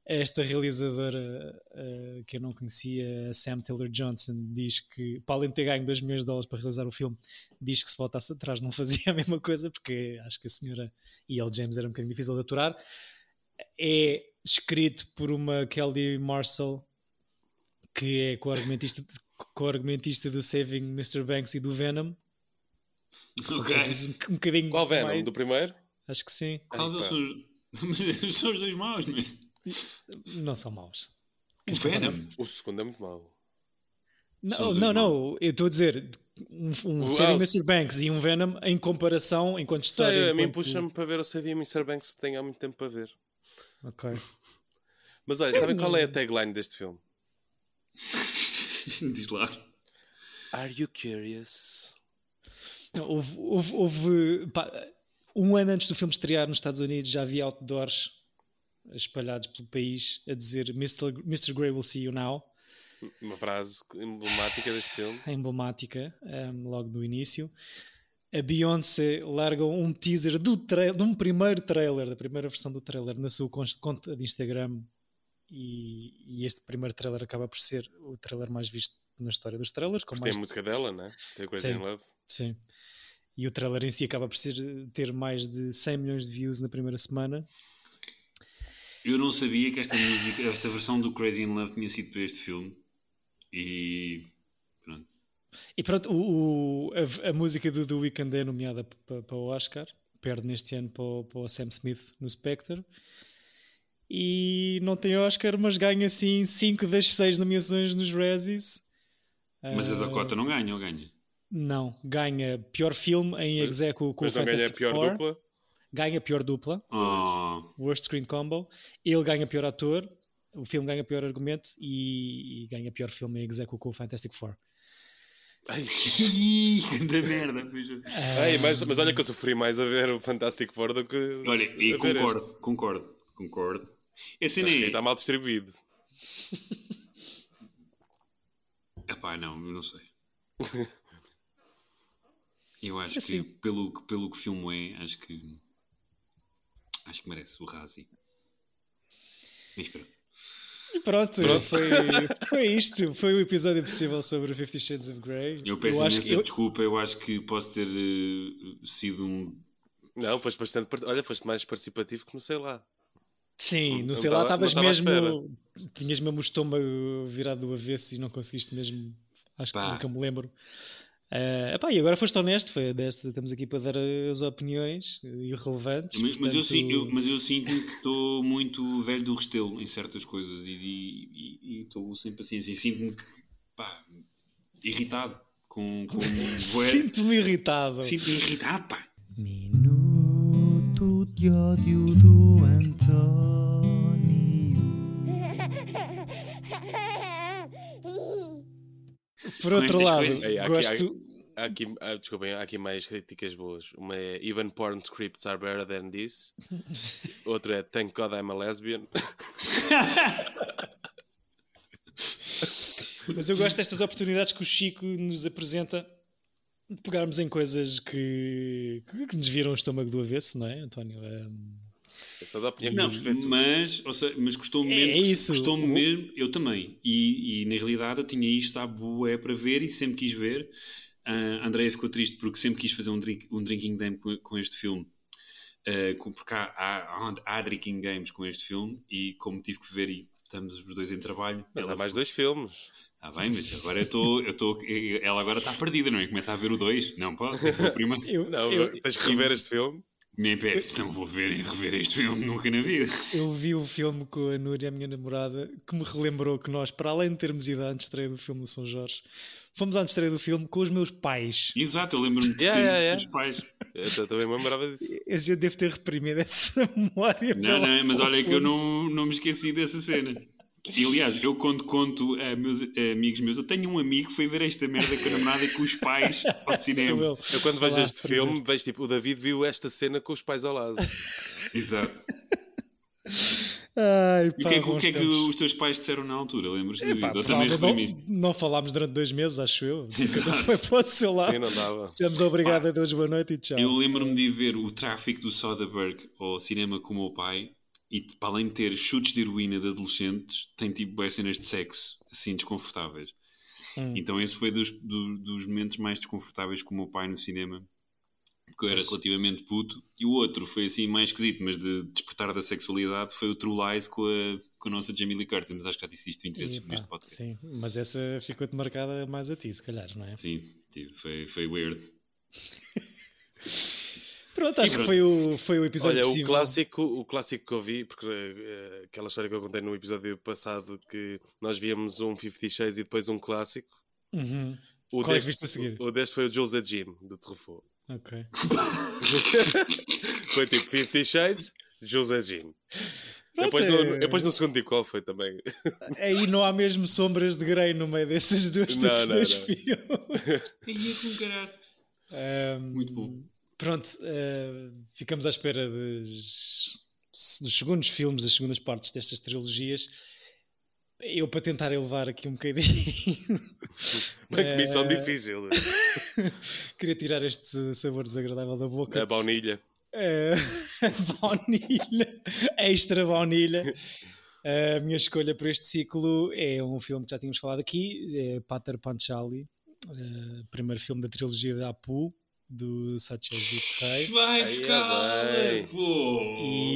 A: Esta realizadora eh, que eu não conhecia, Sam Taylor Johnson, diz que, para além de ter ganho 2 milhões de dólares para realizar o filme, diz que se voltasse atrás não fazia a mesma coisa, porque acho que a senhora E.L. James era um bocadinho difícil de aturar. É escrito por uma Kelly Marshall, que é co-argumentista, co-argumentista do Saving Mr. Banks e do Venom. São
C: Ok.
A: coisas um, um bocadinho
B: Qual Venom?
A: mais-
B: Do primeiro?
A: Acho que sim.
C: Qual são, os- são os dois maus, não é?
A: Não são maus.
C: O Venom.
B: O segundo é muito mau.
A: Não, não, não, eu estou a dizer um, um
B: O-
A: Saving
B: ah,
A: Mr. Banks e um Venom em comparação, enquanto história.
B: Sei, a mim
A: enquanto-
B: puxa-me para ver o Savia Mr. Banks que tenho há muito tempo para ver.
A: Ok.
B: Mas olha, sabem qual é a tagline deste filme?
C: Diz lá.
B: Are you curious?
A: Não, Houve, houve- houve, pá, um ano antes do filme estrear nos Estados Unidos já havia outdoors espalhados pelo país a dizer Mr. Mr. Grey will see you now,
B: Uma frase emblemática deste filme.
A: emblemática, um, logo no início. A Beyoncé larga um teaser do de um primeiro trailer, da primeira versão do trailer, na sua conta de Instagram. E, e este primeiro trailer acaba por ser o trailer mais visto na história dos trailers. Com
B: Tem a música dela, né? Tem a
A: Sim.
B: in Love.
A: Sim. E o trailer em si acaba por ser, ter mais de 100 milhões de views na primeira semana.
C: Eu não sabia que esta música, esta versão do Crazy in Love tinha sido para este filme. E pronto.
A: E pronto, o, o- a, a música do The Weeknd é nomeada para, para o Oscar. Perde neste ano para o, para o Sam Smith no Spectre. E não tem Oscar, mas ganha assim 5 das 6 nomeações nos Razzies.
C: Mas a
A: Ah,
C: Dakota não ganha ou ganha?
A: Não, ganha pior filme em
B: Mas-
A: execo com o
B: Mas não ganha a pior dupla.
A: Ganha pior dupla.
C: Oh,
A: Worst Screen Combo. Ele ganha pior ator, o filme ganha pior argumento e, e ganha pior filme em execuo com o Fantastic Four.
B: Ai,
C: da merda. é.
B: ai, mas, mas olha que eu sofri mais a ver o Fantastic Four do que.
C: Olha, e concordo,
B: este.
C: concordo, concordo. A cena
B: Acho que
C: é.
B: está mal distribuído.
C: Epá, não, eu não sei. Eu acho
A: Assim.
C: que pelo, que- pelo que o filme é, acho que. Acho que merece o Razi. Mas pronto.
A: E pronto,
B: Pronto.
A: Foi, foi isto. Foi o episódio possível sobre Fifty Shades of Grey.
C: Eu peço
A: acho
C: imensa
A: que eu-
C: desculpa, eu acho que posso ter eh, sido um.
B: Não, foste bastante. Olha, foste mais participativo que não sei lá.
A: Sim,
B: Não
A: no sei lá,
B: estava-
A: estavas
B: não
A: mesmo. Tinhas mesmo o estômago virado do avesso e não conseguiste mesmo. Acho que
C: Pá.
A: nunca me lembro. Ah, epá, e agora foste honesto, foi desta, estamos aqui para dar as opiniões irrelevantes.
C: Mas, mas eu, eu- mas eu sinto que estou muito velho do restelo em certas coisas e estou sem paciência e sinto-me pá, irritado com, com
A: Sinto-me irritado.
C: Sinto-me irritado, pá.
F: Minuto de ódio do António.
A: Por outro lado,
C: coisas-
B: Ei, há aqui-
A: gosto.
B: Há aqui, ah, desculpem, há aqui mais críticas boas. Uma é Even porn scripts are better than this. Outra é Thank God I'm a lesbian.
A: Mas eu gosto destas oportunidades que o Chico nos apresenta de pegarmos em coisas que, que, que nos viram o estômago do avesso, não é, António? Um,
B: Eu sou da opinião que
C: Não,
B: que
C: mas, ou seja, mas custou-me
A: É
C: mesmo.
A: isso.
C: Custou-me mesmo, eu também. E, e na realidade eu tinha isto à bué para ver e sempre quis ver. Ah, a Andrea ficou triste porque sempre quis fazer um, drink, um drinking game com, com este filme. Ah, com- porque há, há, há drinking games com este filme e como tive que ver e estamos os dois em trabalho.
B: Mas há mais
C: ficou-
B: dois filmes.
C: Ah, bem, mas agora eu estou. Eu estou ela agora está perdida, não é? Começa a ver o 2. Não pode, ver o primeiro.
A: Eu,
B: Não,
A: eu,
B: tens que rever este filme.
C: Nem pé, não vou ver e rever este filme nunca na vida.
A: eu vi o filme com a Núria, a minha namorada, que me relembrou que nós, para além de termos ido à estreia do filme do São Jorge, fomos à estreia do filme com os meus pais.
C: Exato, eu lembro-me de
B: Yeah,
C: ter
B: yeah,
C: dos
B: yeah.
C: pais.
B: Eu também me lembrava disso.
A: Gente deve ter reprimido essa memória.
C: Não, não, mas olha que eu não, não me esqueci dessa cena. E, aliás, eu quando conto a meus a amigos meus, eu tenho um amigo que foi ver esta merda com a namorada e com os pais ao cinema.
A: eu.
B: Eu quando vejo
A: Olá,
B: este filme, vejo tipo, o David viu esta cena com os pais ao lado.
C: Exato.
A: Ai,
C: E o
A: pá,
C: que é que, o
A: bons
C: que, é que os teus pais disseram na altura? Lembras-te? Reprimi.
A: não, não falámos durante dois meses, acho eu.
C: Exato.
A: Foi para o seu lado.
B: Sim, não dava.
A: Dissemos obrigado a Deus, boa noite e tchau.
C: Eu lembro-me de ver o tráfico do Soderbergh ao cinema com o meu pai e para além de ter chutes de heroína de adolescentes, tem tipo boas cenas de sexo assim desconfortáveis.
A: Hum.
C: Então esse foi dos, do- dos momentos mais desconfortáveis com o meu pai no cinema. Porque eu era relativamente puto. E o outro foi assim mais esquisito, mas de despertar da sexualidade, foi o True Lies com a, com a nossa Jamie Lee Curtis. Mas acho que já disse isto 20 vezes
A: E, pá,
C: neste podcast.
A: sim, mas essa ficou-te marcada mais a ti, se calhar, não é?
C: Sim, foi, foi weird.
A: Pronto, acho
C: E
A: que foi o, foi o episódio
B: Olha, o
A: possível.
B: clássico, o clássico que eu vi, porque eh, aquela história que eu contei no episódio passado, que nós víamos um Fifty Shades e depois um clássico.
A: Uhum.
B: O
A: Qual é que
B: deste,
A: viste a seguir?
B: O deste foi o Jules a Jim, do Truffaut.
A: Ok.
B: foi tipo Fifty Shades, Jules a Jim.
A: Pronto,
B: Depois,
A: é-
B: no, depois no segundo tipo qual foi também.
A: Aí não há mesmo sombras de Grey no meio dessas duas,
B: Não,
A: desses
B: não,
A: dois
B: não.
A: filmes.
C: Muito bom.
A: Pronto, ah, ficamos à espera dos, dos segundos filmes, das segundas partes destas trilogias. Eu, para tentar elevar aqui um bocadinho,
B: Bem que missão
A: Eh,
B: difícil.
A: queria tirar este sabor desagradável da boca.
B: A baunilha.
A: Eh, baunilha, extra baunilha. A minha escolha para este ciclo é um filme que já tínhamos falado aqui, é Pater Panchali, eh, primeiro filme da trilogia da Apu, do Satyajit Ray.
C: Vai
B: Aí é!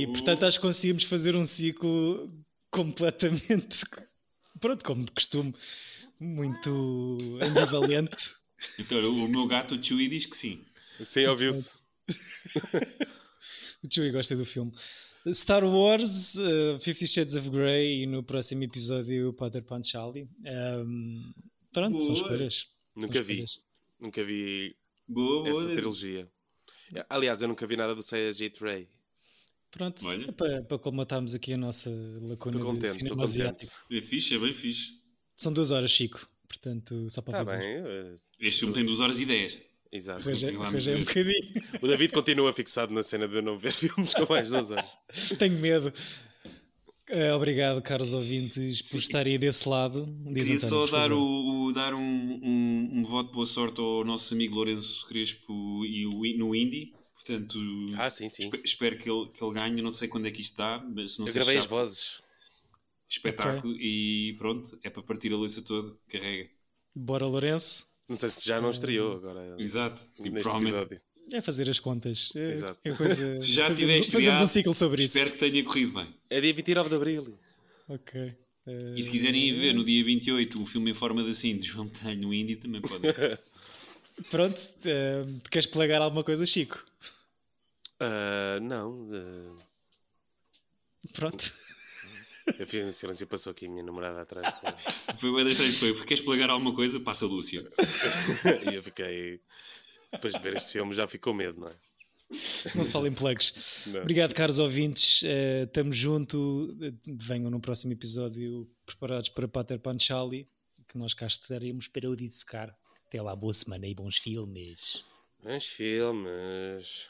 A: E portanto acho que conseguimos fazer um ciclo completamente, pronto, como de costume, muito ambivalente.
C: Então, o meu gato o Chewie diz que sim.
B: Sim, ouviu-se.
A: O Chewie gosta do filme. Star Wars, uh, Fifty Shades of Grey e no próximo episódio Pater Panchali. Um, pronto, são
C: Boa.
A: escolhas. São
B: Nunca vi.
A: escolhas.
B: Nunca vi
C: Boa, boa.
B: essa trilogia. Aliás, eu nunca vi nada do Sayajit Ray.
A: Pronto,
C: Olha.
A: é para, para colmatarmos aqui a nossa lacuna
B: Estou
A: de
B: contente, estou
A: cinema
B: contente.
A: asiático.
C: É fixe, é bem fixe.
A: São duas horas, Chico. Portanto, só para
B: Está
A: fazer.
B: bem,
C: Este filme tem 2 horas e 10.
B: exato.
A: Arranjei,
C: Vamos
A: arranjei um
C: ver.
A: bocadinho.
B: O David continua fixado na cena de eu não ver filmes com mais duas horas.
A: Tenho medo. Eh, obrigado, caros ouvintes, por estarem desse lado. Diz
C: Queria
A: António,
C: só dar, o, o- dar um, um, um voto de boa sorte ao nosso amigo Lourenço Crespo e o, no Indy. Portanto,
B: Ah, sim, sim.
C: espe- espero que ele, que ele ganhe. Não sei quando é que isto dá, mas se não
B: Eu
C: sei
B: gravei
C: se
B: as vozes.
C: Espetáculo e pronto, é para partir a louça toda. Carrega.
A: Bora, Lourenço.
B: Não sei se já não estreou agora.
C: Exato. Tipo,
B: Neste
C: provavelmente.
B: episódio.
A: É fazer as contas. É
B: Exato.
A: qualquer coisa-
C: já
A: fazemos,
C: tiveste
A: fazemos um ciclo sobre isso.
C: Espero que tenha corrido bem.
B: É dia 29 de Abril.
A: Ok. Eh,
C: E se quiserem ir ver no dia 28 um filme em forma de assim de João Telho no Indy, também podem.
A: Pronto, eh, queres plagar alguma coisa, Chico?
B: Ah, não. ah,
A: Pronto.
B: eu fiz um silêncio e passou aqui a minha namorada atrás.
C: Foi bem estranho, foi. Porque queres plagar alguma coisa? Passa a Lúcia.
B: e eu fiquei. Depois de ver este filme já ficou medo, não é?
A: Não se fala em plugs.
B: Não.
A: Obrigado, caros ouvintes. Estamos junto. Eh, Venham no próximo episódio preparados para Pater Panchali, que nós cá estaremos para o dissecar. Até lá, boa semana e bons filmes.
B: Bons filmes.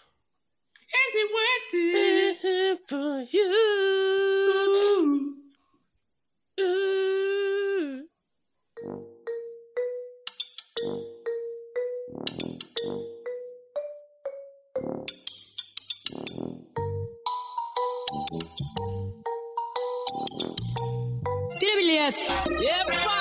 G: Перебилет! Епа!